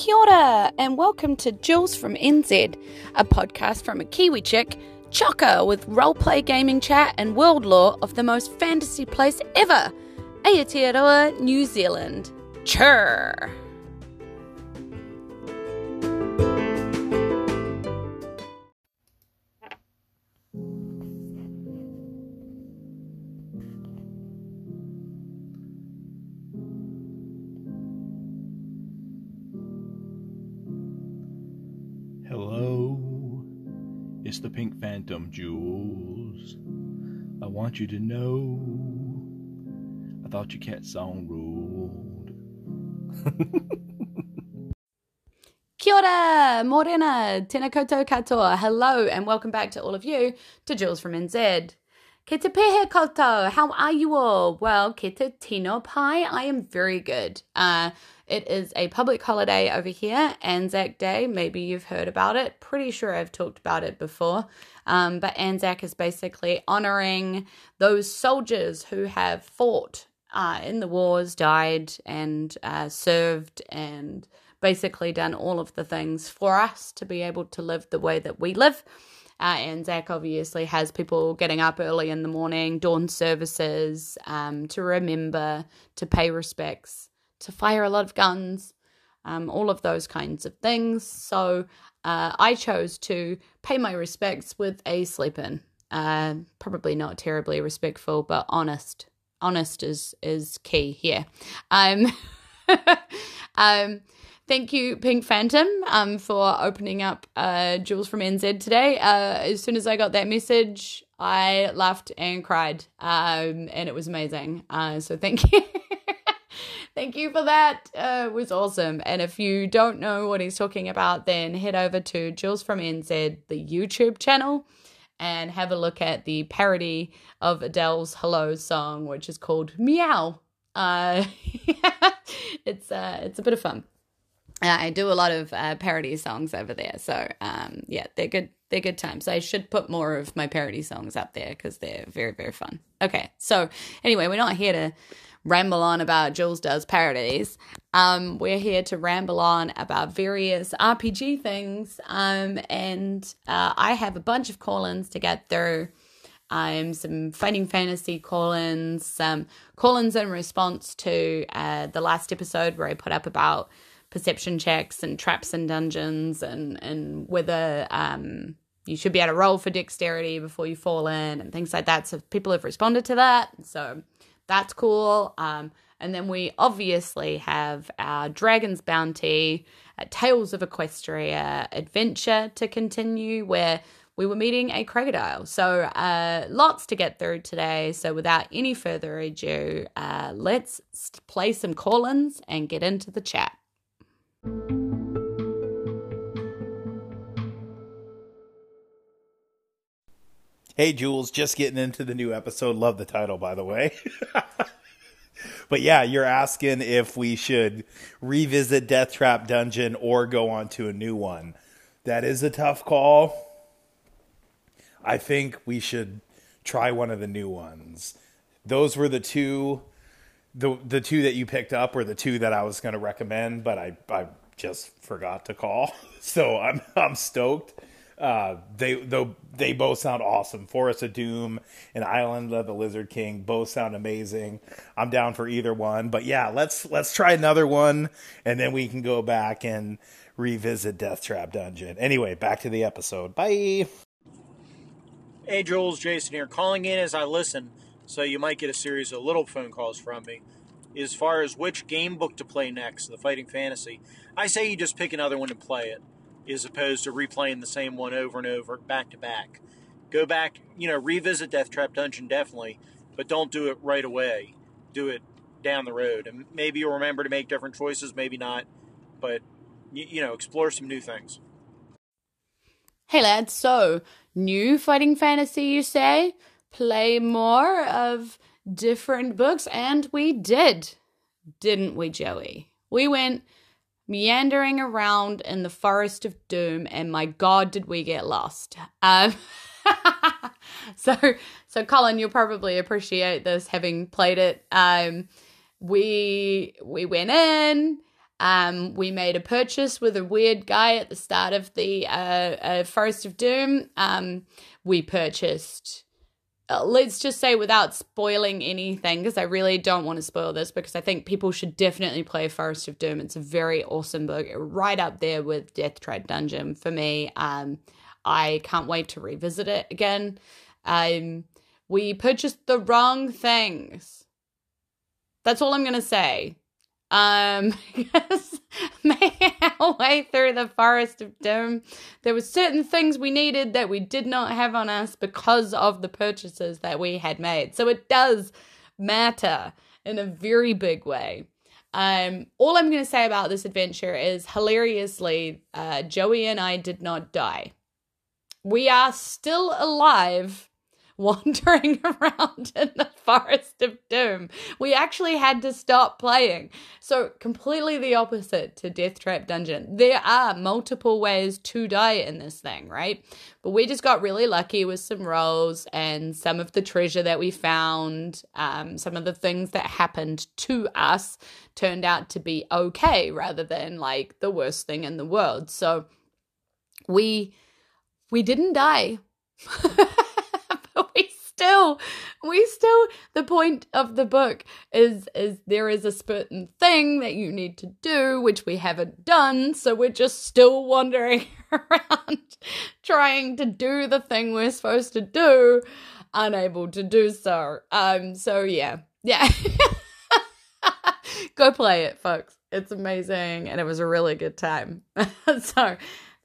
Kia ora, and welcome to Jules from NZ, a podcast from a Kiwi chick, chocker with roleplay gaming chat and world lore of the most fantasy place ever, Aotearoa, New Zealand. Chur! Want you to know I thought your cat song ruled. Kia ora, morena, tēnā koutou katoa. Hello, and welcome back to all of you to Jules from NZ. Ke te pehe koutou, how are you all? Well, ke te tino pai, I am very good. Uh, it is a public holiday over here, Anzac Day. Maybe you've heard about it. Pretty sure I've talked about it before. Um, but Anzac is basically honoring those soldiers who have fought uh, in the wars, died, and uh, served, and basically done all of the things for us to be able to live the way that we live. Uh, Anzac obviously has people getting up early in the morning, dawn services, um, to remember, to pay respects, to fire a lot of guns, um, all of those kinds of things. So uh, I chose to pay my respects with a sleep in. Uh, probably not terribly respectful, but honest. Honest is is key here. Um, um, thank you, Pink Phantom, um, for opening up uh, Jules from NZ today. Uh, as soon as I got that message, I laughed and cried, um, and it was amazing. Uh, so thank you. Thank you for that. Uh, it was awesome. And if you don't know what he's talking about, then head over to Jules from NZ, the YouTube channel, and have a look at the parody of Adele's Hello song, which is called Meow. Uh, it's uh, it's a bit of fun. Uh, I do a lot of uh, parody songs over there, so um, yeah, they're good. They're good times. I should put more of my parody songs up there because they're very very fun. Okay, so anyway, we're not here to ramble on about Jules does parodies. Um, we're here to ramble on about various RPG things. Um, and uh, I have a bunch of call-ins to get through. Um, some fighting fantasy call-ins, some call-ins in response to uh, the last episode where I put up about perception checks and traps and dungeons and and whether um you should be able to roll for dexterity before you fall in and things like that. So people have responded to that. So that's cool. Um, and then we obviously have our Dragon's Bounty, uh, Tales of Equestria adventure to continue, where we were meeting a crocodile. So uh, lots to get through today. So without any further ado, uh, let's play some call-ins and get into the chat. Hey, Jules, just getting into the new episode. Love the title, by the way. but yeah, you're asking if we should revisit Death Trap Dungeon or go on to a new one. That is a tough call. I think we should try one of the new ones. Those were the two the the two that you picked up were the two that I was going to recommend, but I I just forgot to call. So I'm I'm stoked. Uh, they though they both sound awesome. Forest of Doom and Island of the Lizard King both sound amazing. I'm down for either one. But yeah, let's let's try another one, and then we can go back and revisit Death Trap Dungeon. Anyway, back to the episode. Bye. Hey, Jules, Jason here, calling in as I listen, so you might get a series of little phone calls from me. As far as which game book to play next, the Fighting Fantasy, I say you just pick another one and play it as opposed to replaying the same one over and over back to back. Go back, you know, revisit Death Trap Dungeon definitely, but don't do it right away. Do it down the road, and maybe you'll remember to make different choices, maybe not, but you, you know, explore some new things. Hey lads, so new fighting fantasy, you say? Play more of different books, and we did, didn't we, Joey? We went meandering around in the forest of doom and my god did we get lost um so so colin you'll probably appreciate this having played it um we we went in Um, we made a purchase with a weird guy at the start of the uh, uh, Forest of Doom. Um, we purchased uh, let's just say without spoiling anything because i really don't want to spoil this because i think people should definitely play forest of doom. It's a very awesome book right up there with death trap dungeon for me. Um i can't wait to revisit it again. Um we purchased the wrong things. That's all i'm gonna say um because making our way through the forest of doom there were certain things we needed that we did not have on us because of the purchases that we had made. So it does matter in a very big way. Um all i'm going to say about this adventure is hilariously uh joey and i did not die. We are still alive wandering around in the forest of doom. We actually had to stop playing. So, completely the opposite to Death Trap Dungeon. There are multiple ways to die in this thing, right? But we just got really lucky with some rolls and some of the treasure that we found, um, some of the things that happened to us turned out to be okay rather than like the worst thing in the world. So, we we didn't die. still we still the point of the book is is there is a certain thing that you need to do which we haven't done so we're just still wandering around trying to do the thing we're supposed to do unable to do so. Um so yeah. Yeah. Go play it folks. It's amazing and it was a really good time. So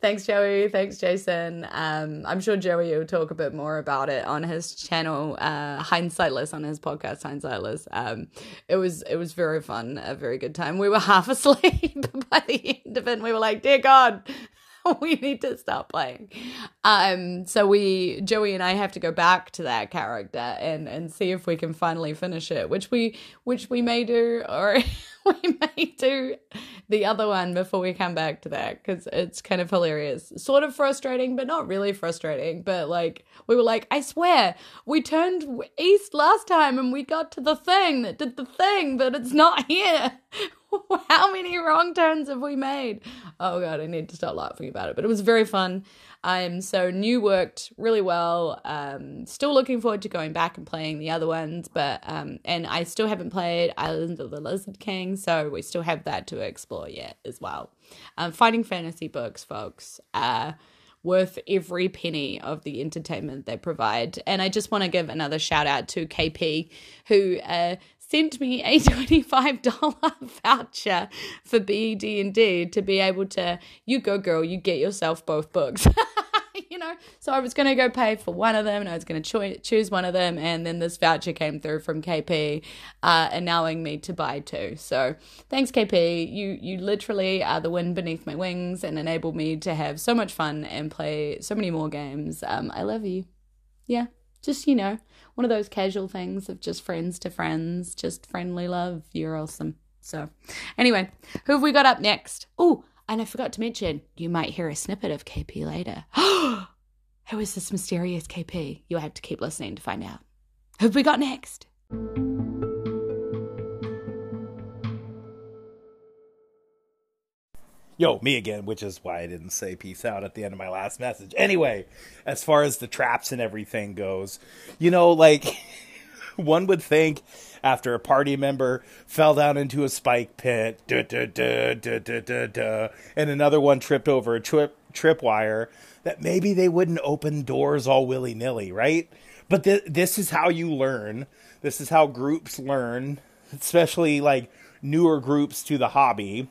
Thanks, Joey. Thanks, Jason. Um, I'm sure Joey will talk a bit more about it on his channel, uh, Hindsightless, on his podcast, Hindsightless. Um, it was it was very fun, a very good time. We were half asleep by the end of it. We were like, "Dear God, we need to stop playing. Um, so we, Joey and I, have to go back to that character and and see if we can finally finish it, which we which we may do, or we may do the other one before we come back to that because it's kind of hilarious, sort of frustrating, but not really frustrating. But like we were like, I swear, we turned east last time and we got to the thing that did the thing, but it's not here. How many wrong turns have we made? Oh god, I need to stop laughing about it. But it was very fun. Um, so new worked really well. Um, still looking forward to going back and playing the other ones, but um, and I still haven't played Island of the Lizard King, so we still have that to explore yet as well. Um, fighting fantasy books, folks. Uh, worth every penny of the entertainment they provide. And I just want to give another shout out to KP, who uh, sent me a $25 voucher for BD&D to be able to, you go girl, you get yourself both books. you know, so I was going to go pay for one of them and I was going to cho- choose one of them. And then this voucher came through from KP, uh, allowing me to buy two. So thanks, KP. You, you literally are the wind beneath my wings and enable me to have so much fun and play so many more games. Um, I love you. Yeah, just, you know, one of those casual things of just friends to friends, just friendly love. You're awesome. So, anyway, who have we got up next? Oh, and I forgot to mention, you might hear a snippet of KP later. who is this mysterious KP? You'll have to keep listening to find out. Who have we got next? Yo, me again, which is why I didn't say peace out at the end of my last message. Anyway, as far as the traps and everything goes, you know, like one would think after a party member fell down into a spike pit, duh, duh, duh, and another one tripped over a trip tripwire, that maybe they wouldn't open doors all willy nilly, right? But th- this is how you learn. This is how groups learn, especially like newer groups to the hobby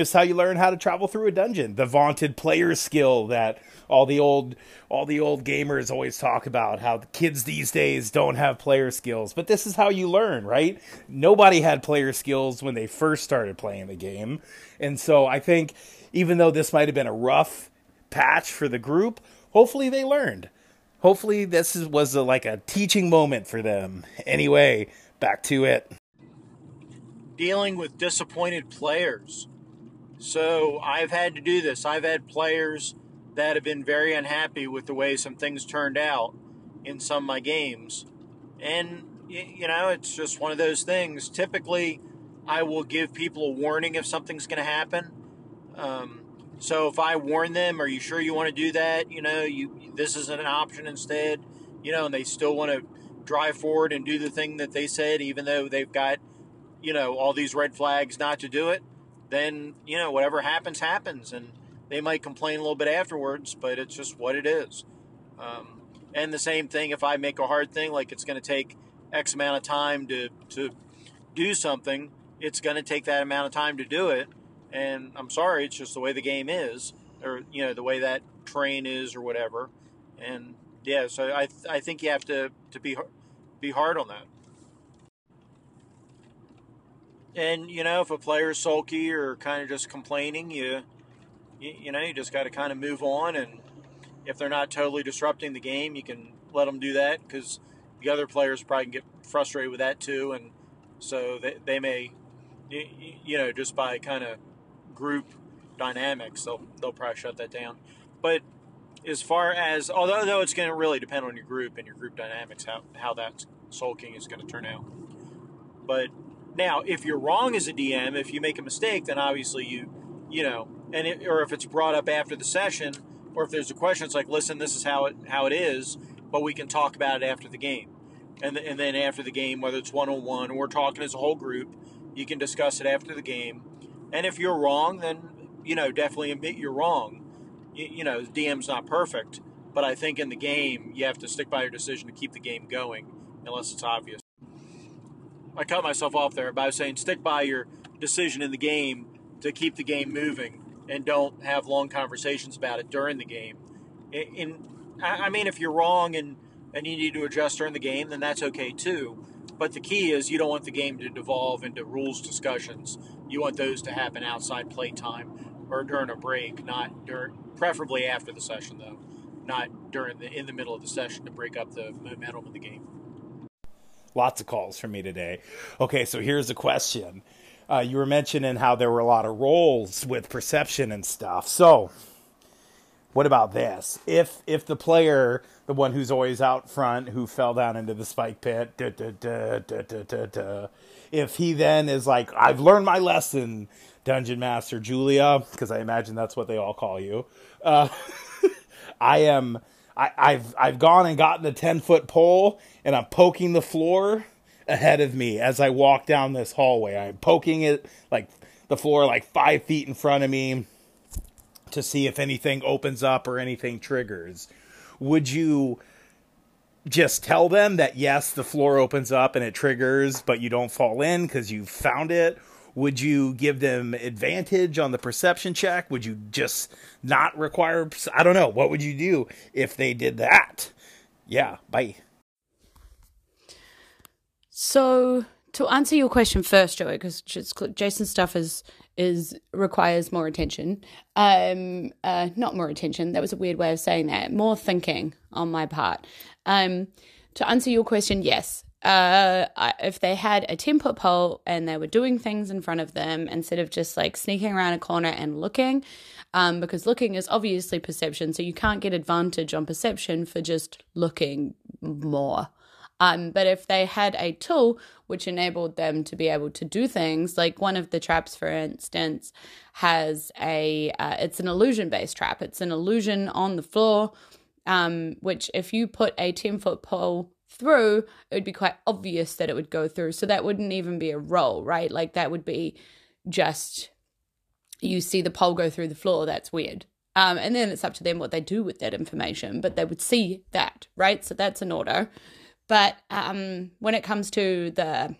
it's how you learn how to travel through a dungeon. The vaunted player skill that all the old all the old gamers always talk about how the kids these days don't have player skills. But this is how you learn, right? Nobody had player skills when they first started playing the game. And so I think even though this might have been a rough patch for the group, hopefully they learned. Hopefully this is, was a, like a teaching moment for them. Anyway, back to it. Dealing with disappointed players so I've had to do this. I've had players that have been very unhappy with the way some things turned out in some of my games. And, you know, it's just one of those things. Typically, I will give people a warning if something's going to happen. Um, so if I warn them, are you sure you want to do that? You know, you this isn't an option instead. You know, and they still want to drive forward and do the thing that they said, even though they've got, you know, all these red flags not to do it. Then you know, whatever happens, happens, and they might complain a little bit afterwards, but it's just what it is. Um, and the same thing if I make a hard thing, like it's going to take X amount of time to to do something, it's going to take that amount of time to do it and I'm sorry, it's just the way the game is, or you know, the way that train is, or whatever. And yeah, so I th- I think you have to to be be hard on that. And you know, if a player's sulky or kind of just complaining, you you, you know, you just got to kind of move on. And if they're not totally disrupting the game, you can let them do that because the other players probably can get frustrated with that too, and so they, they may, you, you know, just by kind of group dynamics, they'll they'll probably shut that down. But as far as although though it's going to really depend on your group and your group dynamics how how that sulking is going to turn out. But now, if you're wrong as a DM, if you make a mistake, then obviously you you know, and it, or if it's brought up after the session, or if there's a question, it's like, listen, this is how it how it is, but we can talk about it after the game, and and then after the game, whether it's one on one or talking as a whole group, you can discuss it after the game, and if you're wrong, then you know definitely admit you're wrong. You, you know, DM's not perfect, but I think in the game you have to stick by your decision to keep the game going, unless it's obvious. I cut myself off there by saying stick by your decision in the game to keep the game moving, and don't have long conversations about it during the game. In I mean, if you're wrong and and you need to adjust during the game, then that's okay too. But the key is you don't want the game to devolve into rules discussions. You want those to happen outside playtime or during a break, not during, preferably after the session though, not during the in the middle of the session to break up the momentum of the game. Lots of calls from me today. Okay, so here's a question. Uh, you were mentioning how there were a lot of rolls with perception and stuff. So, what about this? If if the player the one who's always out front, who fell down into the spike pit. If he then is like, I've learned my lesson, Dungeon Master Julia, because I imagine that's what they all call you. Uh, I am. I, I've I've gone and gotten a ten foot pole, and I'm poking the floor ahead of me as I walk down this hallway. I'm poking it like the floor like five feet in front of me to see if anything opens up or anything triggers would you just tell them that yes, the floor opens up and it triggers, but you don't fall in because you found it? Would you give them advantage on the perception check? Would you just not require? I don't know. What would you do if they did that? Yeah, bye. So to answer your question first, Joey, because Jason's stuff is is requires more attention. Um, uh, not more attention. That was a weird way of saying that. More thinking on my part. Um, to answer your question, yes. Uh, if they had a ten foot pole and they were doing things in front of them instead of just like sneaking around a corner and looking, um, because looking is obviously perception, so you can't get advantage on perception for just looking more. Um, but if they had a tool which enabled them to be able to do things, like one of the traps, for instance, has a uh, it's an illusion based trap. It's an illusion on the floor, um, which if you put a ten foot pole through, it would be quite obvious that it would go through. So that wouldn't even be a roll, right? Like that would be just you see the pole go through the floor. That's weird. Um, and then it's up to them what they do with that information, but they would see that, right? So that's an order. But um, when it comes to the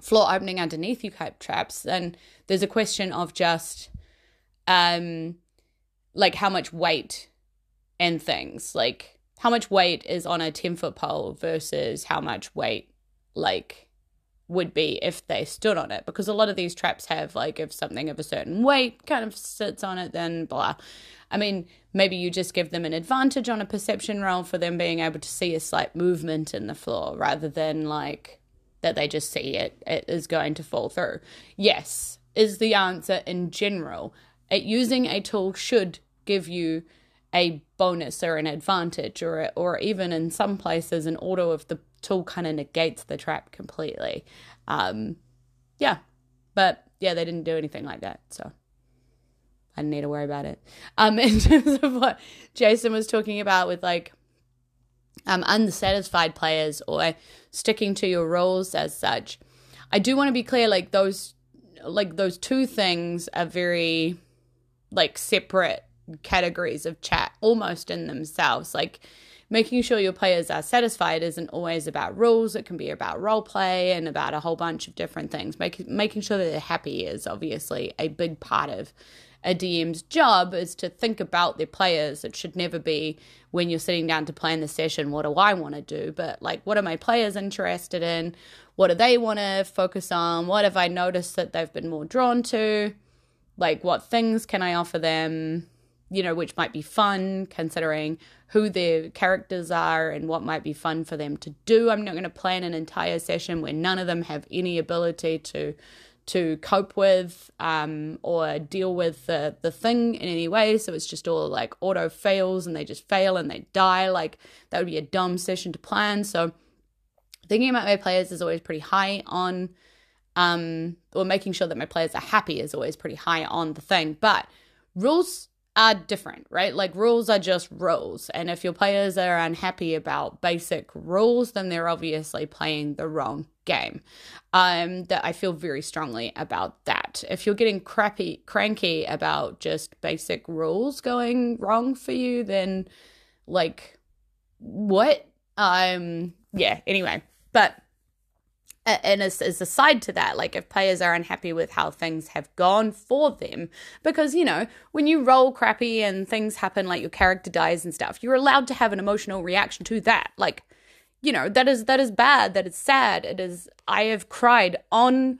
floor opening underneath you type traps, then there's a question of just um, like how much weight and things. Like how much weight is on a 10 foot pole versus how much weight like would be if they stood on it because a lot of these traps have like if something of a certain weight kind of sits on it then blah I mean, maybe you just give them an advantage on a perception roll for them being able to see a slight movement in the floor rather than like that they just see it, it is going to fall through. Yes, is the answer in general. It, using a tool should give you a bonus or an advantage, or or even in some places, an auto if the tool kind of negates the trap completely. Um, yeah, But yeah, they didn't do anything like that. So I didn't need to worry about it. Um, in terms of what Jason was talking about with like um, unsatisfied players or sticking to your rules as such, I do want to be clear. Like those, like those two things are very like separate categories of chat, almost in themselves. Like making sure your players are satisfied isn't always about rules. It can be about role play and about a whole bunch of different things. Make, making sure that they're happy is obviously a big part of a DM's job is to think about their players. It should never be when you're sitting down to plan the session, what do I want to do? But like, what are my players interested in? What do they want to focus on? What have I noticed that they've been more drawn to? Like, what things can I offer them? You know, which might be fun considering who their characters are and what might be fun for them to do. I'm not going to plan an entire session where none of them have any ability to to cope with um, or deal with the, the thing in any way. So it's just all like auto fails and they just fail and they die. Like that would be a dumb session to plan. So thinking about my players is always pretty high on, um, or making sure that my players are happy is always pretty high on the thing. But rules are different, right? Like rules are just rules. And if your players are unhappy about basic rules, then they're obviously playing the wrong game. Um, that I feel very strongly about that. If you're getting crappy, cranky about just basic rules going wrong for you, then like what? Um, yeah. Anyway, but and as, as a side to that, like if players are unhappy with how things have gone for them, because you know, when you roll crappy and things happen, like your character dies and stuff, you're allowed to have an emotional reaction to that. Like, you know, that is that is bad, that is sad. It is I have cried on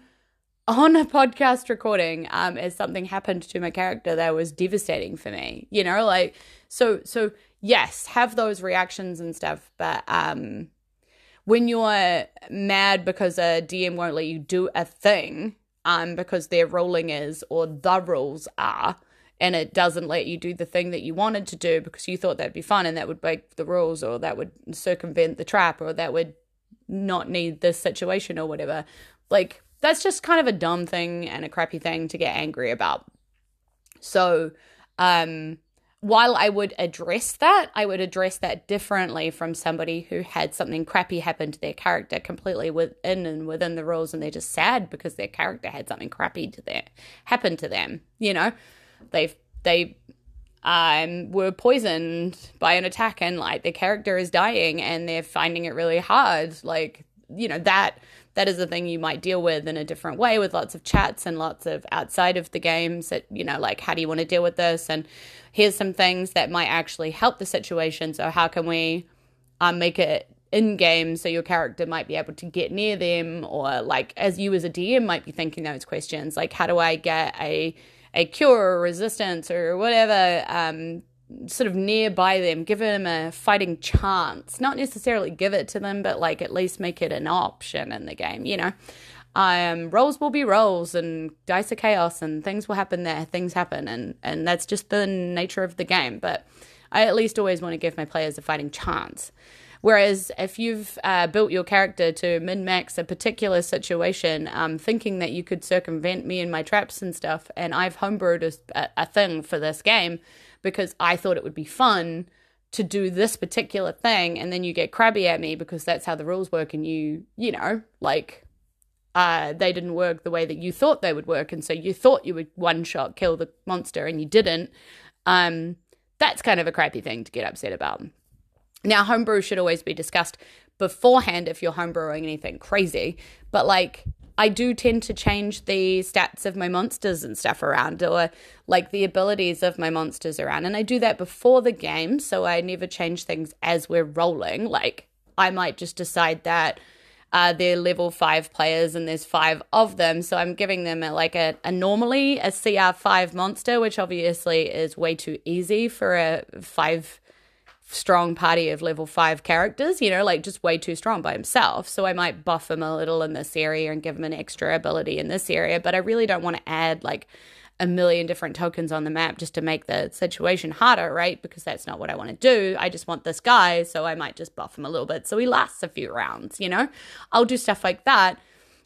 on a podcast recording um as something happened to my character that was devastating for me. You know, like so so yes, have those reactions and stuff, but um when you're mad because a DM won't let you do a thing, um, because their ruling is or the rules are, and it doesn't let you do the thing that you wanted to do because you thought that'd be fun and that would break the rules or that would circumvent the trap or that would not need this situation or whatever. Like that's just kind of a dumb thing and a crappy thing to get angry about. So, um, while I would address that, I would address that differently from somebody who had something crappy happen to their character completely within and within the rules, and they're just sad because their character had something crappy to them happen to them. You know, they've they um were poisoned by an attack, and like their character is dying, and they're finding it really hard. Like you know that that is a thing you might deal with in a different way with lots of chats and lots of outside of the games that you know like how do you want to deal with this? And here's some things that might actually help the situation. So how can we um, make it in game so your character might be able to get near them? Or like as you as a dm might be thinking those questions like how do i get a a cure or resistance or whatever um, sort of nearby them, give them a fighting chance. Not necessarily give it to them, but like at least make it an option in the game, you know. Um, rolls will be rolls and dice are chaos and things will happen there. Things happen and, and that's just the nature of the game. But I at least always want to give my players a fighting chance. Whereas if you've uh, built your character to min max a particular situation, um, thinking that you could circumvent me and my traps and stuff, and I've homebrewed a, a thing for this game, because I thought it would be fun to do this particular thing and then you get crabby at me because that's how the rules work and you you know like uh they didn't work the way that you thought they would work and so you thought you would one shot kill the monster and you didn't. Um that's kind of a crappy thing to get upset about. Now homebrew should always be discussed beforehand if you're homebrewing anything crazy but like I do tend to change the stats of my monsters and stuff around, or like the abilities of my monsters around. And I do that before the game, so I never change things as we're rolling. Like, I might just decide that uh, they're level five players and there's five of them. So I'm giving them a, like a, a normally a CR5 monster, which obviously is way too easy for a five strong party of level five characters, you know, like just way too strong by himself. So I might buff him a little in this area and give him an extra ability in this area, but I really don't want to add like a million different tokens on the map just to make the situation harder, right? Because that's not what I want to do. I just want this guy, so I might just buff him a little bit so he lasts a few rounds, you know? I'll do stuff like that.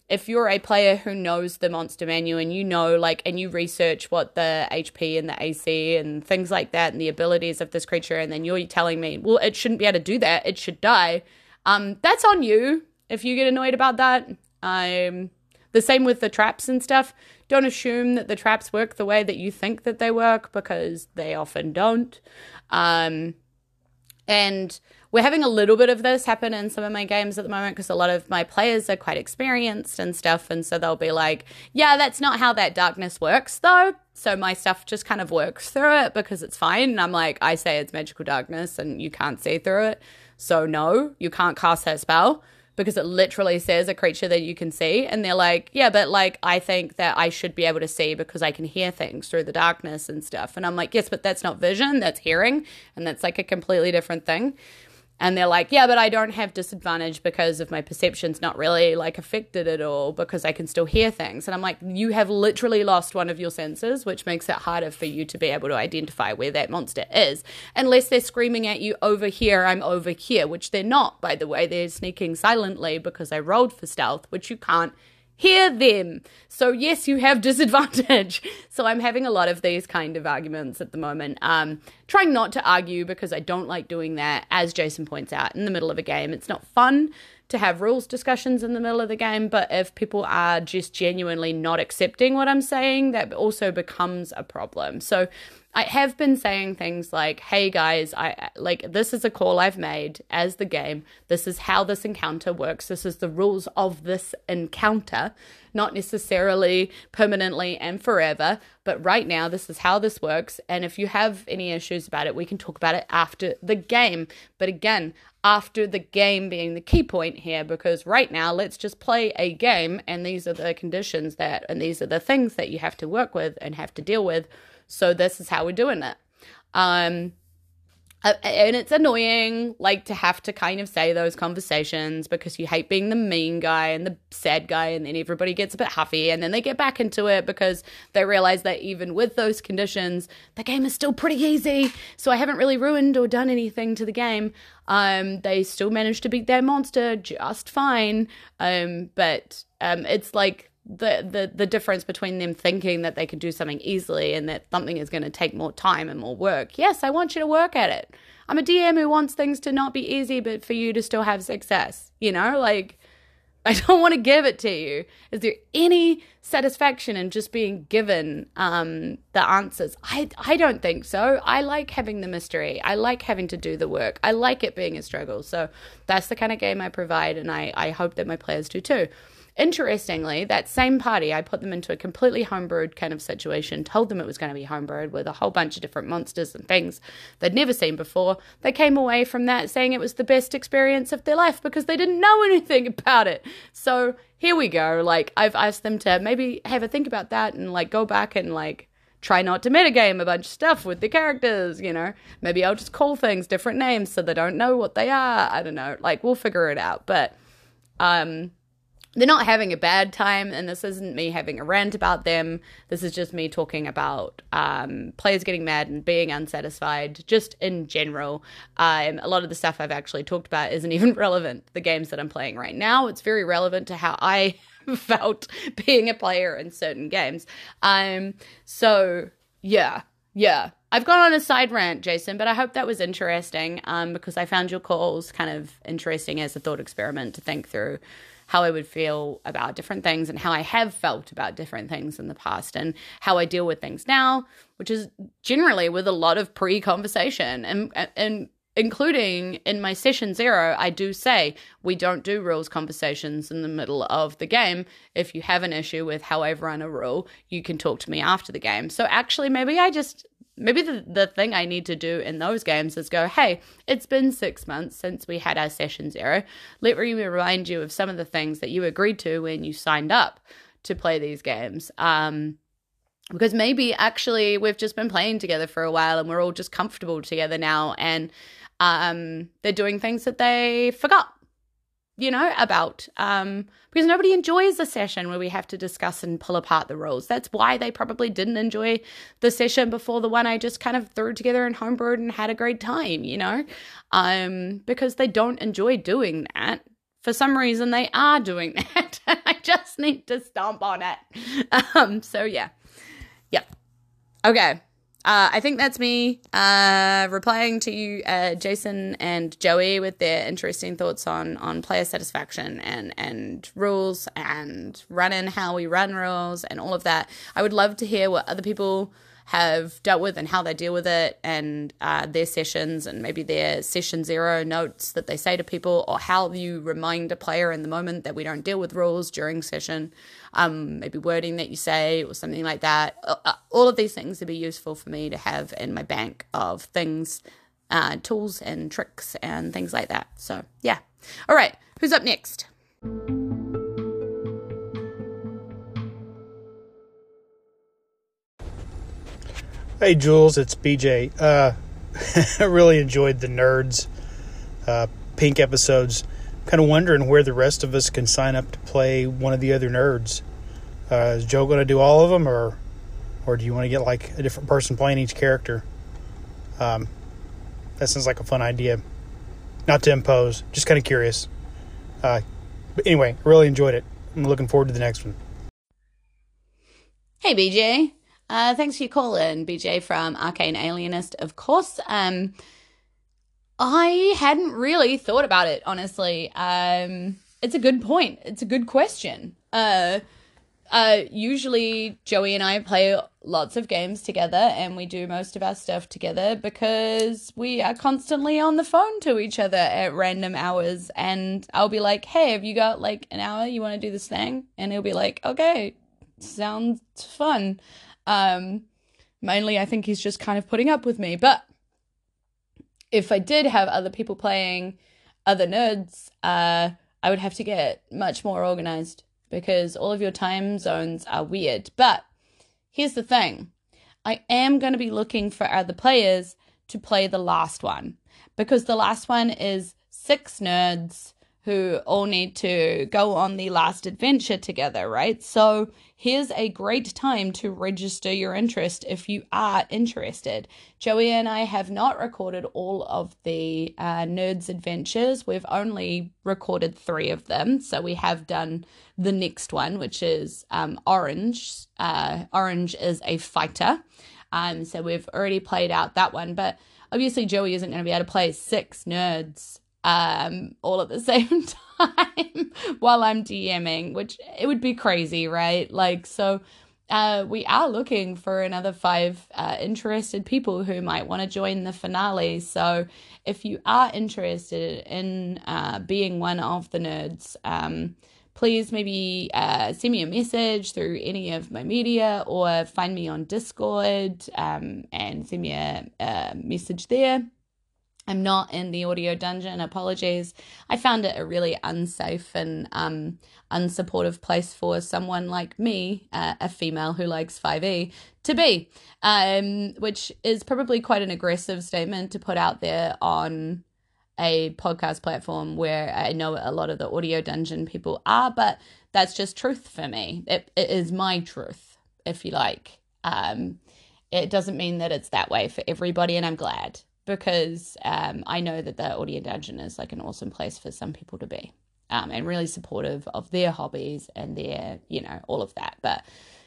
If you're a player who knows the monster menu and you know like and you research what the HP and the AC and things like that and the abilities of this creature and then you're telling me, well, it shouldn't be able to do that, it should die. Um, that's on you if you get annoyed about that. Um, the same with the traps and stuff. Don't assume that the traps work the way that you think that they work because they often don't. Um, and we're having a little bit of this happen in some of my games at the moment because a lot of my players are quite experienced and stuff. And so they'll be like, yeah, that's not how that darkness works, though. So my stuff just kind of works through it because it's fine. And I'm like, I say it's magical darkness and you can't see through it. So no, you can't cast that spell because it literally says a creature that you can see. And they're like, yeah, but like, I think that I should be able to see because I can hear things through the darkness and stuff. And I'm like, yes, but that's not vision, that's hearing. And that's like a completely different thing. And they're like, yeah, but I don't have disadvantage because of my perception's not really like affected at all because I can still hear things. And I'm like, you have literally lost one of your senses, which makes it harder for you to be able to identify where that monster is. Unless they're screaming at you over here, I'm over here, which they're not, by the way. They're sneaking silently because I rolled for stealth, which you can't hear them. So yes, you have disadvantage. So I'm having a lot of these kind of arguments at the moment. Um, trying not to argue because I don't like doing that. As Jason points out, in the middle of a game, it's not fun to have rules discussions in the middle of the game. But if people are just genuinely not accepting what I'm saying, that also becomes a problem. So I have been saying things like, "Hey guys, I like this is a call I've made as the game. This is how this encounter works. This is the rules of this encounter, not necessarily permanently and forever, but right now this is how this works. And if you have any issues about it, we can talk about it after the game. But again, after the game being the key point here because right now let's just play a game and these are the conditions that and these are the things that you have to work with and have to deal with so this is how we're doing it. Um, and it's annoying, like to have to kind of say those conversations because you hate being the mean guy and the sad guy, and then everybody gets a bit huffy, and then they get back into it because they realize that even with those conditions, the game is still pretty easy. So I haven't really ruined or done anything to the game. Um, they still managed to beat their monster just fine. Um, but um, it's like the, the the difference between them thinking that they can do something easily and that something is going to take more time and more work. Yes, I want you to work at it. I'm a DM who wants things to not be easy, but for you to still have success. You know, like I don't want to give it to you. Is there any satisfaction in just being given um, the answers? I I don't think so. I like having the mystery. I like having to do the work. I like it being a struggle. So that's the kind of game I provide, and I I hope that my players do too. Interestingly, that same party, I put them into a completely homebrewed kind of situation, told them it was going to be homebrewed with a whole bunch of different monsters and things they'd never seen before. They came away from that saying it was the best experience of their life because they didn't know anything about it. So here we go. Like, I've asked them to maybe have a think about that and like go back and like try not to metagame a bunch of stuff with the characters, you know. Maybe I'll just call things different names so they don't know what they are. I don't know. Like we'll figure it out. But um they're not having a bad time, and this isn't me having a rant about them. This is just me talking about um, players getting mad and being unsatisfied, just in general. Um, a lot of the stuff I've actually talked about isn't even relevant. The games that I'm playing right now, it's very relevant to how I felt being a player in certain games. Um, so yeah, yeah. I've gone on a side rant, Jason, but I hope that was interesting um, because I found your calls kind of interesting as a thought experiment to think through how I would feel about different things and how I have felt about different things in the past and how I deal with things now, which is generally with a lot of pre conversation and, and, including in my session zero, I do say we don't do rules conversations in the middle of the game. If you have an issue with how I've run a rule, you can talk to me after the game. So actually, maybe I just maybe the, the thing I need to do in those games is go, hey, it's been six months since we had our session zero. Let me remind you of some of the things that you agreed to when you signed up to play these games. Um, because maybe actually we've just been playing together for a while and we're all just comfortable together now and um, they're doing things that they forgot you know, about um, because nobody enjoys a session where we have to discuss and pull apart the rules. That's why they probably didn't enjoy the session before the one I just kind of threw together and homebrewed and had a great time, you know, um, because they don't enjoy doing that for some reason they are doing that. I just need to stomp on it. Um, so yeah. Yep. Okay. Uh, I think that's me uh, replying to you, uh, Jason and Joey, with their interesting thoughts on on player satisfaction and and rules and running how we run rules and all of that. I would love to hear what other people have dealt with and how they deal with it and uh, their sessions and maybe their session zero notes that they say to people or how you remind a player in the moment that we don't deal with rules during session um, maybe wording that you say or something like that uh, uh all of these things would be useful for me to have in my bank of things uh, tools and tricks and things like that so yeah all right who's up next Hey Jules, it's BJ. Uh, I really enjoyed the nerds uh, pink episodes. Kind of wondering where the rest of us can sign up to play one of the other nerds. Uh, is Joe going to do all of them, or or do you want to get like a different person playing each character? Um, that sounds like a fun idea. Not to impose, just kind of curious. Uh, but anyway, really enjoyed it. I'm looking forward to the next one. Hey BJ. Uh, thanks for your call in, BJ from Arcane Alienist, of course. Um, I hadn't really thought about it, honestly. Um, it's a good point. It's a good question. Uh, uh, usually Joey and I play lots of games together and we do most of our stuff together because we are constantly on the phone to each other at random hours. And I'll be like, hey, have you got like an hour? You want to do this thing? And he'll be like, okay, sounds fun. Um, mainly, I think he's just kind of putting up with me. But if I did have other people playing other nerds, uh, I would have to get much more organized because all of your time zones are weird. But here's the thing I am going to be looking for other players to play the last one because the last one is six nerds who all need to go on the last adventure together, right? So here's a great time to register your interest if you are interested. Joey and I have not recorded all of the uh, Nerds Adventures. We've only recorded three of them. So we have done the next one, which is um, Orange. Uh, Orange is a fighter. Um, so we've already played out that one. But obviously, Joey isn't going to be able to play six nerds um, all at the same time while I'm DMing, which it would be crazy, right? Like, so uh, we are looking for another five uh, interested people who might want to join the finale. So if you are interested in uh, being one of the nerds, um, please maybe uh, send me a message through any of my media or find me on Discord um, and send me a, a message there. I'm not in the audio dungeon. Apologies. I found it a really unsafe and um, unsupportive place for someone like me, uh, a female who likes 5e, to be, um, which is probably quite an aggressive statement to put out there on a podcast platform where I know a lot of the audio dungeon people are, but that's just truth for me. It, it is my truth, if you like. Um, it doesn't mean that it's that way for everybody, and I'm glad because um, I know that the audio dungeon is like an awesome place for some people to be um, and really supportive of their hobbies and their, you know, all of that. But,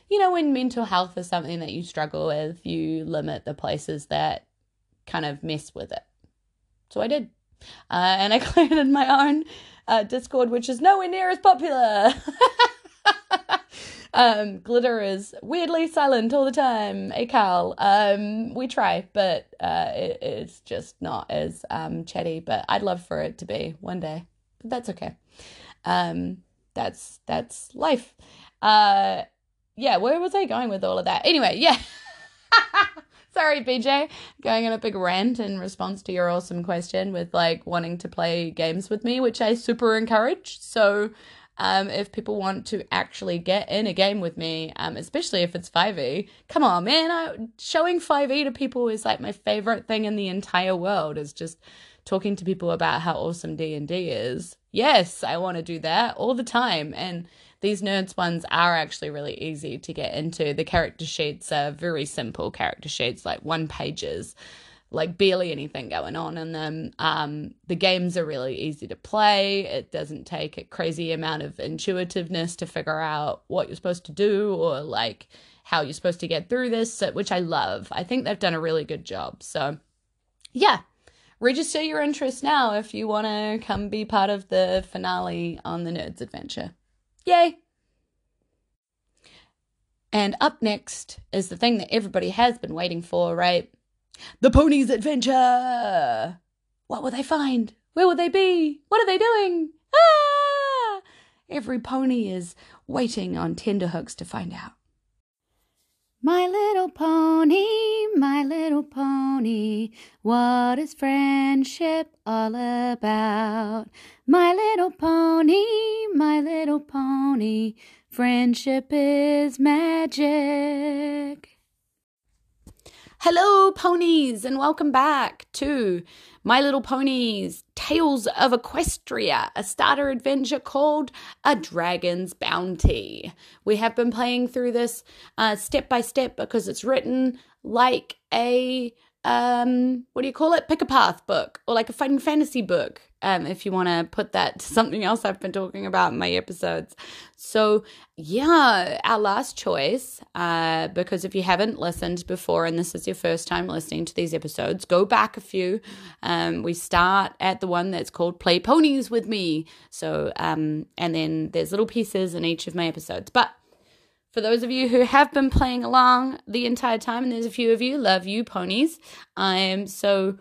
you know, when mental health is something that you struggle with, you limit the places that kind of mess with it. So I did. Uh, and I created my own uh, Discord, which is nowhere near as popular. Um, glitter is weirdly silent all the time. Carl. Um, we try, but uh, it, it's just not as um, chatty. But I'd love for it to be one day. But that's okay. Um, that's that's life. Uh, yeah. Where was I going with all of that? Anyway, yeah. Sorry, BJ, going on a big rant in response to your awesome question with like wanting to play games with me, which I super encourage. So um, if people want to actually get in a game with me, um, especially if it's 5e, come on, man. I, showing 5e to people is like my favorite thing in the entire world. Is just talking to people about how awesome D and D is. Yes, I want to do that all the time, and these nerds ones are actually really easy to get into. The character sheets are very simple character sheets, like one pages like barely anything going on in them. Um, the games are really easy to play. It doesn't take a crazy amount of intuitiveness to figure out what you're supposed to do or like how you're supposed to get through this, which I love. I think they've done a really good job. So, yeah, register your interest now if you want to come be part of the finale on the Nerds Adventure. Yay! And up next is the thing that everybody has been waiting for, right? The Ponies Adventure! What will they find? Where will they be? What are they doing? Ah! Every pony is waiting on tenterhooks to find out. My little pony, my little pony, what is friendship all about? My little pony, my little pony, friendship is magic. Hello, ponies, and welcome back to My Little Ponies Tales of Equestria, a starter adventure called A Dragon's Bounty. We have been playing through this uh, step by step because it's written like a um what do you call it? Pick a path book or like a fighting fantasy book um if you want to put that to something else i've been talking about in my episodes. So yeah our last choice uh because if you haven't listened before and this is your first time listening to these episodes go back a few. Um we start at the one that's called play ponies with me. So um and then there's little pieces in each of my episodes. But for those of you who have been playing along the entire time, and there's a few of you, love you, ponies. Um, so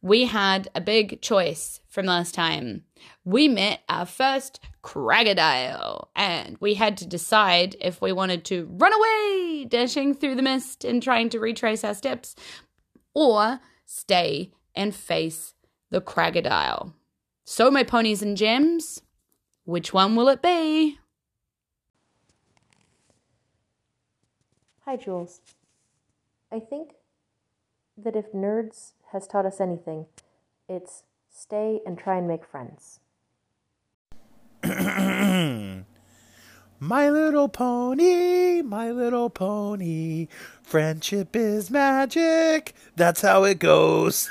we had a big choice from last time. We met our first crocodile, and we had to decide if we wanted to run away, dashing through the mist and trying to retrace our steps, or stay and face the crocodile. So, my ponies and gems, which one will it be? Hi, Jules. I think that if Nerds has taught us anything, it's stay and try and make friends. My little pony, my little pony, friendship is magic. That's how it goes.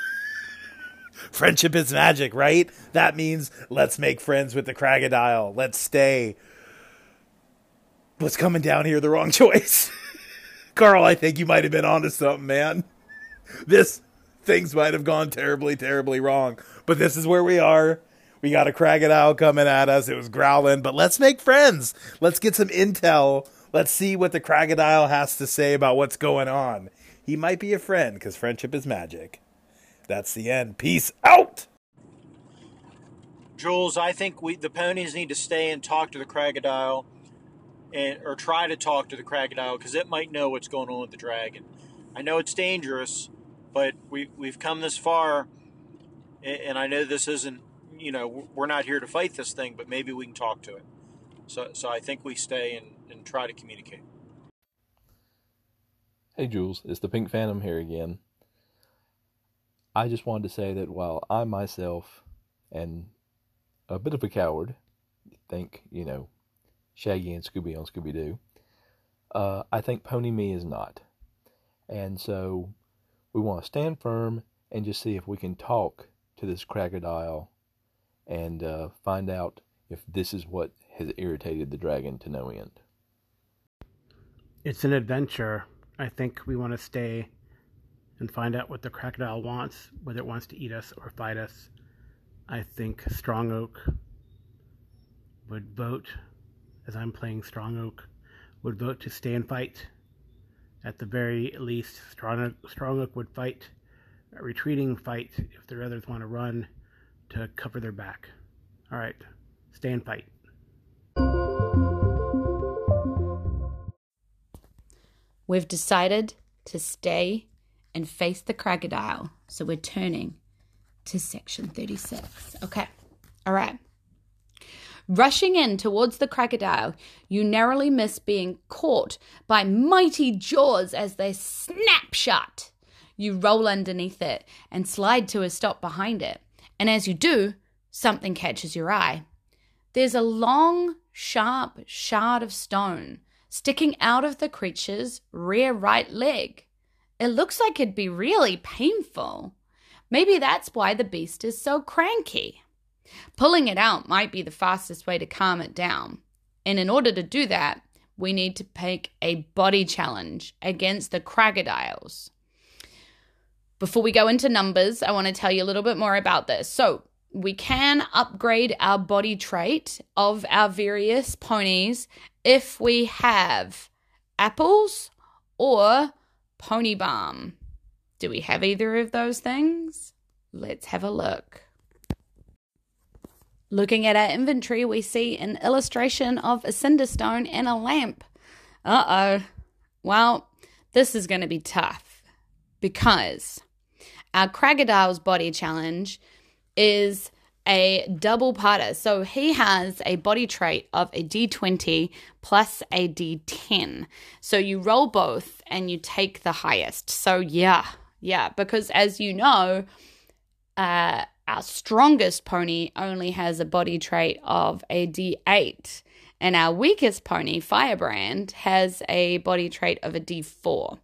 friendship is magic, right? That means let's make friends with the crocodile. Let's stay. What's coming down here? The wrong choice. Carl, I think you might have been onto something, man. This things might have gone terribly, terribly wrong. But this is where we are. We got a crocodile coming at us. It was growling, but let's make friends. Let's get some intel. Let's see what the crocodile has to say about what's going on. He might be a friend because friendship is magic. That's the end. Peace out. Jules, I think we the ponies need to stay and talk to the crocodile, and or try to talk to the crocodile because it might know what's going on with the dragon. I know it's dangerous, but we we've come this far, and I know this isn't. You know, we're not here to fight this thing, but maybe we can talk to it. So, so I think we stay and, and try to communicate. Hey Jules, it's the Pink Phantom here again. I just wanted to say that while I myself am a bit of a coward, think, you know, Shaggy and Scooby on Scooby Doo, uh, I think Pony Me is not. And so we want to stand firm and just see if we can talk to this crocodile and uh, find out if this is what has irritated the dragon to no end. It's an adventure. I think we want to stay and find out what the crocodile wants, whether it wants to eat us or fight us. I think Strong Oak would vote, as I'm playing Strong Oak, would vote to stay and fight. At the very least, Strong Oak, Strong Oak would fight a retreating fight if their others want to run to cover their back. All right, stay and fight. We've decided to stay and face the crocodile. So we're turning to section 36. Okay. All right. Rushing in towards the crocodile, you narrowly miss being caught by mighty jaws as they snap shut. You roll underneath it and slide to a stop behind it. And as you do, something catches your eye. There's a long, sharp shard of stone sticking out of the creature's rear right leg. it looks like it'd be really painful. Maybe that's why the beast is so cranky. Pulling it out might be the fastest way to calm it down. And in order to do that, we need to pick a body challenge against the crocodiles. Before we go into numbers, I want to tell you a little bit more about this. So, we can upgrade our body trait of our various ponies if we have apples or pony balm. Do we have either of those things? Let's have a look. Looking at our inventory, we see an illustration of a cinderstone and a lamp. Uh oh. Well, this is going to be tough because our Crocodile's body challenge is a double parter. So he has a body trait of a d20 plus a d10. So you roll both and you take the highest. So yeah, yeah, because as you know, uh, our strongest pony only has a body trait of a d8, and our weakest pony, Firebrand, has a body trait of a d4.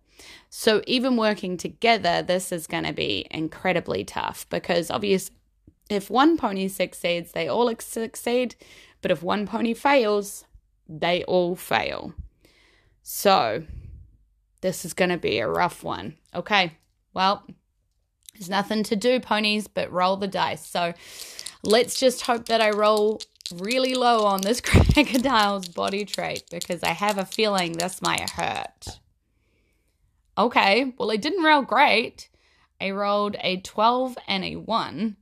So even working together, this is going to be incredibly tough because obviously, if one pony succeeds, they all succeed, but if one pony fails, they all fail. So this is going to be a rough one. Okay, well, there's nothing to do, ponies, but roll the dice. So let's just hope that I roll really low on this crocodile's body trait because I have a feeling this might hurt. Okay, well, it didn't roll great. I rolled a 12 and a 1.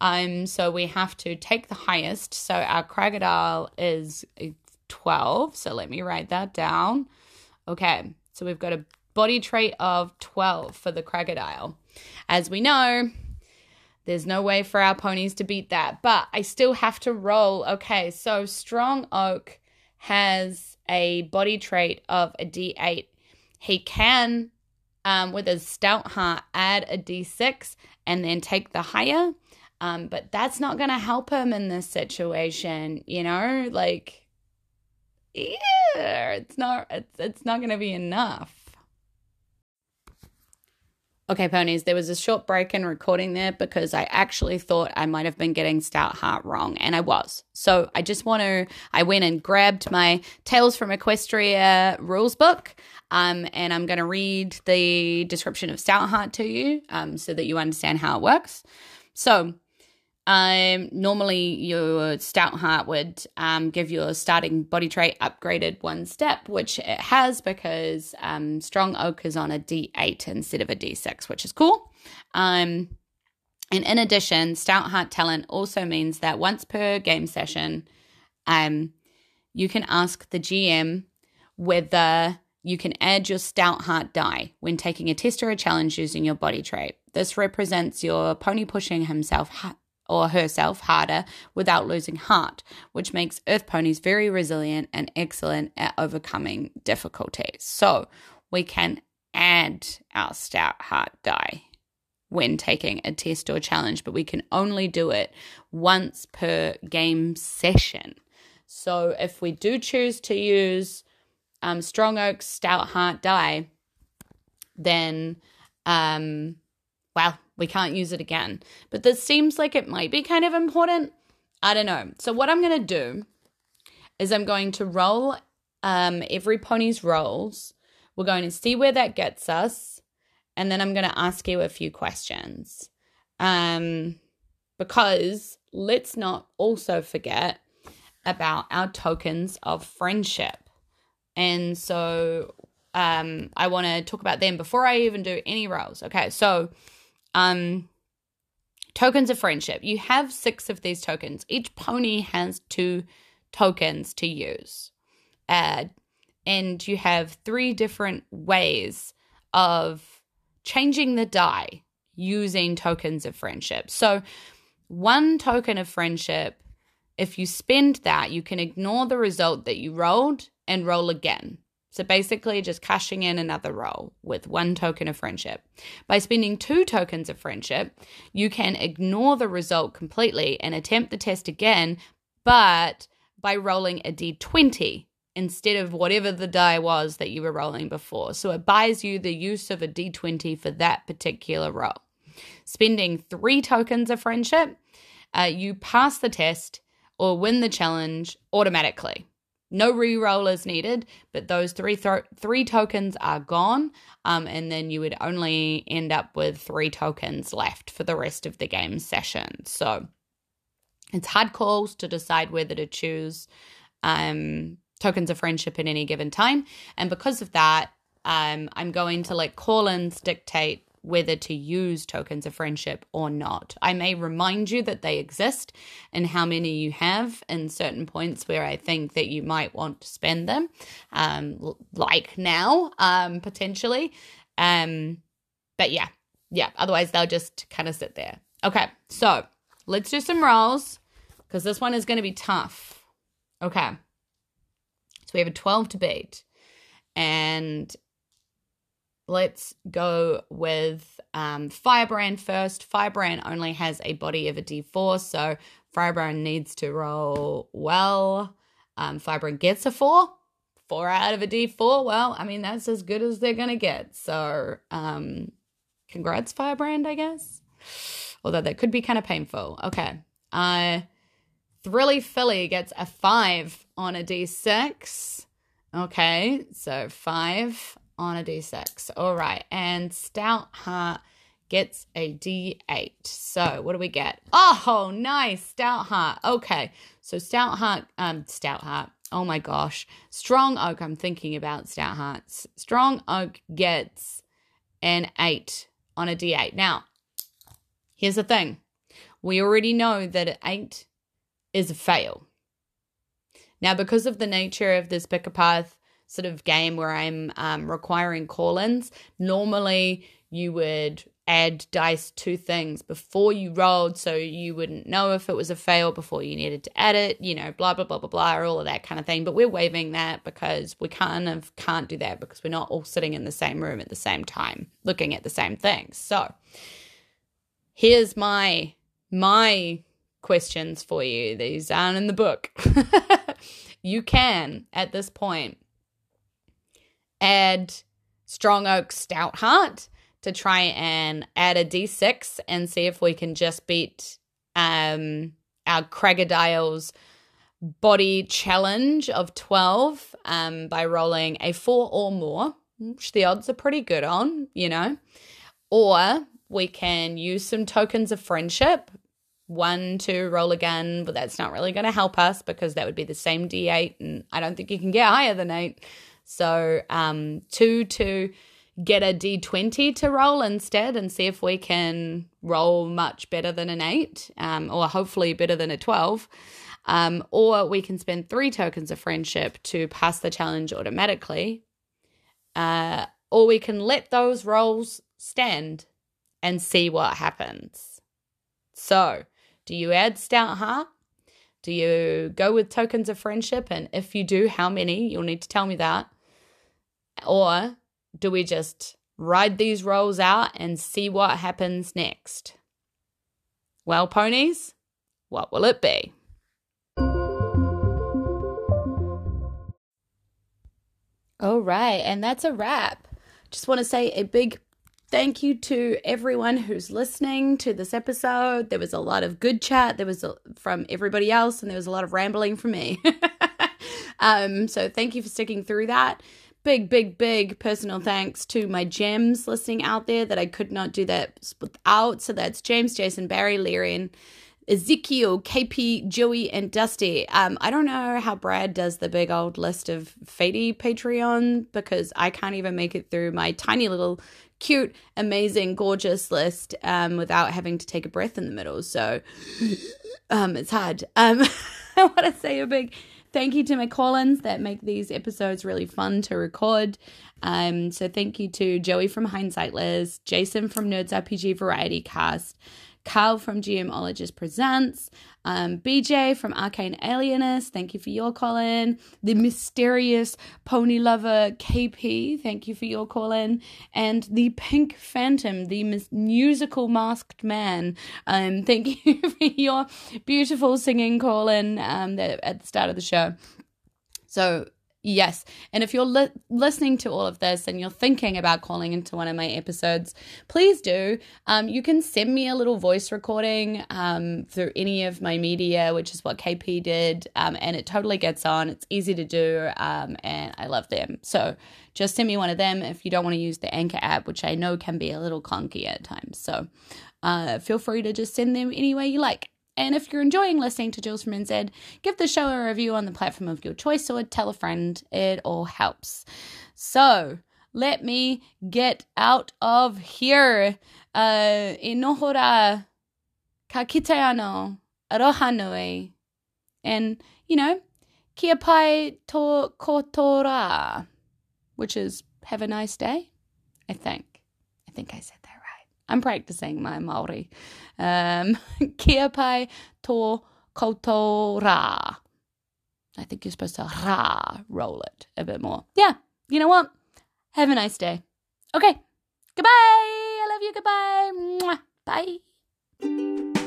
Um, so we have to take the highest. So our crocodile is a 12. So let me write that down. Okay, so we've got a body trait of 12 for the crocodile. As we know, there's no way for our ponies to beat that, but I still have to roll. Okay, so Strong Oak has a body trait of a D8. He can, um, with his stout heart, add a D6 and then take the higher. Um, but that's not going to help him in this situation, you know? Like, yeah, it's not. It's it's not going to be enough. Okay, ponies, there was a short break in recording there because I actually thought I might have been getting Stout Heart wrong, and I was. So I just want to, I went and grabbed my Tales from Equestria rules book, um, and I'm going to read the description of Stout Heart to you um, so that you understand how it works. So, um, normally, your stout heart would um, give your starting body trait upgraded one step, which it has because um, strong oak is on a D8 instead of a D6, which is cool. Um, and in addition, stout heart talent also means that once per game session, um, you can ask the GM whether you can add your stout heart die when taking a test or a challenge using your body trait. This represents your pony pushing himself or herself harder without losing heart, which makes earth ponies very resilient and excellent at overcoming difficulties. So we can add our stout heart die when taking a test or challenge, but we can only do it once per game session. So if we do choose to use um, Strong Oak Stout Heart die, then um, well, we can't use it again. But this seems like it might be kind of important. I don't know. So, what I'm going to do is I'm going to roll um, every pony's rolls. We're going to see where that gets us. And then I'm going to ask you a few questions. Um, because let's not also forget about our tokens of friendship. And so um, I want to talk about them before I even do any rolls. Okay, so um, tokens of friendship. You have six of these tokens. Each pony has two tokens to use. Uh, and you have three different ways of changing the die using tokens of friendship. So, one token of friendship, if you spend that, you can ignore the result that you rolled and roll again. So basically, just cashing in another roll with one token of friendship. By spending two tokens of friendship, you can ignore the result completely and attempt the test again, but by rolling a d20 instead of whatever the die was that you were rolling before. So it buys you the use of a d20 for that particular roll. Spending three tokens of friendship, uh, you pass the test or win the challenge automatically. No re-roll is needed, but those three th- three tokens are gone, um, and then you would only end up with three tokens left for the rest of the game session. So it's hard calls to decide whether to choose um, tokens of friendship at any given time, and because of that, um, I'm going to let call-ins dictate whether to use tokens of friendship or not. I may remind you that they exist and how many you have in certain points where I think that you might want to spend them, um, like now, um, potentially. Um, but yeah, yeah, otherwise they'll just kind of sit there. Okay, so let's do some rolls because this one is going to be tough. Okay, so we have a 12 to beat. And let's go with um, Firebrand first. Firebrand only has a body of a d4, so Firebrand needs to roll well. Um, Firebrand gets a 4. 4 out of a d4. Well, I mean, that's as good as they're going to get. So, um, congrats, Firebrand, I guess. Although that could be kind of painful. Okay. Uh, Thrilly Philly gets a 5 on a d6. Okay, so 5 on a d6. All right. And Stout Heart gets a d8. So what do we get? Oh, nice. Stout Heart. Okay. So Stout Heart, um, Stout Heart. Oh my gosh. Strong Oak, I'm thinking about Stout Hearts. Strong Oak gets an 8 on a d8. Now, here's the thing. We already know that an 8 is a fail. Now, because of the nature of this pick a path sort of game where I'm um, requiring call ins, normally you would add dice to things before you rolled so you wouldn't know if it was a fail before you needed to add it, you know, blah, blah, blah, blah, blah, all of that kind of thing. But we're waiving that because we kind of can't do that because we're not all sitting in the same room at the same time looking at the same things. So here's my my questions for you. These aren't in the book. you can at this point add Strong Oak Stout Heart to try and add a d6 and see if we can just beat um, our Cragadile's body challenge of 12 um, by rolling a four or more, which the odds are pretty good on, you know. Or we can use some tokens of friendship. One to roll again, but that's not really going to help us because that would be the same d8, and I don't think you can get higher than eight. So um, two to get a d20 to roll instead and see if we can roll much better than an eight, um, or hopefully better than a 12. Um, or we can spend three tokens of friendship to pass the challenge automatically. Uh, or we can let those rolls stand and see what happens. So, do you add Stout Heart? Do you go with tokens of friendship? And if you do, how many? You'll need to tell me that. Or do we just ride these rolls out and see what happens next? Well, ponies, what will it be? All right, and that's a wrap. Just want to say a big thank you to everyone who's listening to this episode. There was a lot of good chat. There was a, from everybody else, and there was a lot of rambling from me. um, so thank you for sticking through that. Big, big, big personal thanks to my gems listening out there that I could not do that without. So that's James, Jason, Barry, Lyrian, Ezekiel, KP, Joey, and Dusty. Um, I don't know how Brad does the big old list of Fady Patreon because I can't even make it through my tiny little cute, amazing, gorgeous list um, without having to take a breath in the middle. So um, it's hard. Um, I want to say a big thank you to my call-ins that make these episodes really fun to record. Um, so thank you to Joey from Hindsight Liz, Jason from Nerds RPG Variety Cast, Carl from GMologist Presents, um, BJ from Arcane Alienist, thank you for your call in. The mysterious pony lover KP, thank you for your call in. And the Pink Phantom, the musical masked man, um, thank you for your beautiful singing call in um, at the start of the show. So Yes. And if you're li- listening to all of this and you're thinking about calling into one of my episodes, please do. Um, you can send me a little voice recording um, through any of my media, which is what KP did. Um, and it totally gets on. It's easy to do. Um, and I love them. So just send me one of them if you don't want to use the Anchor app, which I know can be a little clunky at times. So uh, feel free to just send them any way you like. And if you're enjoying listening to Jules from NZ, give the show a review on the platform of your choice or tell a friend. It all helps. So let me get out of here. Uh, inohora ka kite ano, aroha nui. And, you know, kia pai to kotora, which is have a nice day, I think. I think I said that. I'm practicing my Maori. Um, kia pai to kotora. I think you're supposed to ra roll it a bit more. Yeah, you know what? Have a nice day. Okay, goodbye. I love you. Goodbye. Mwah. Bye.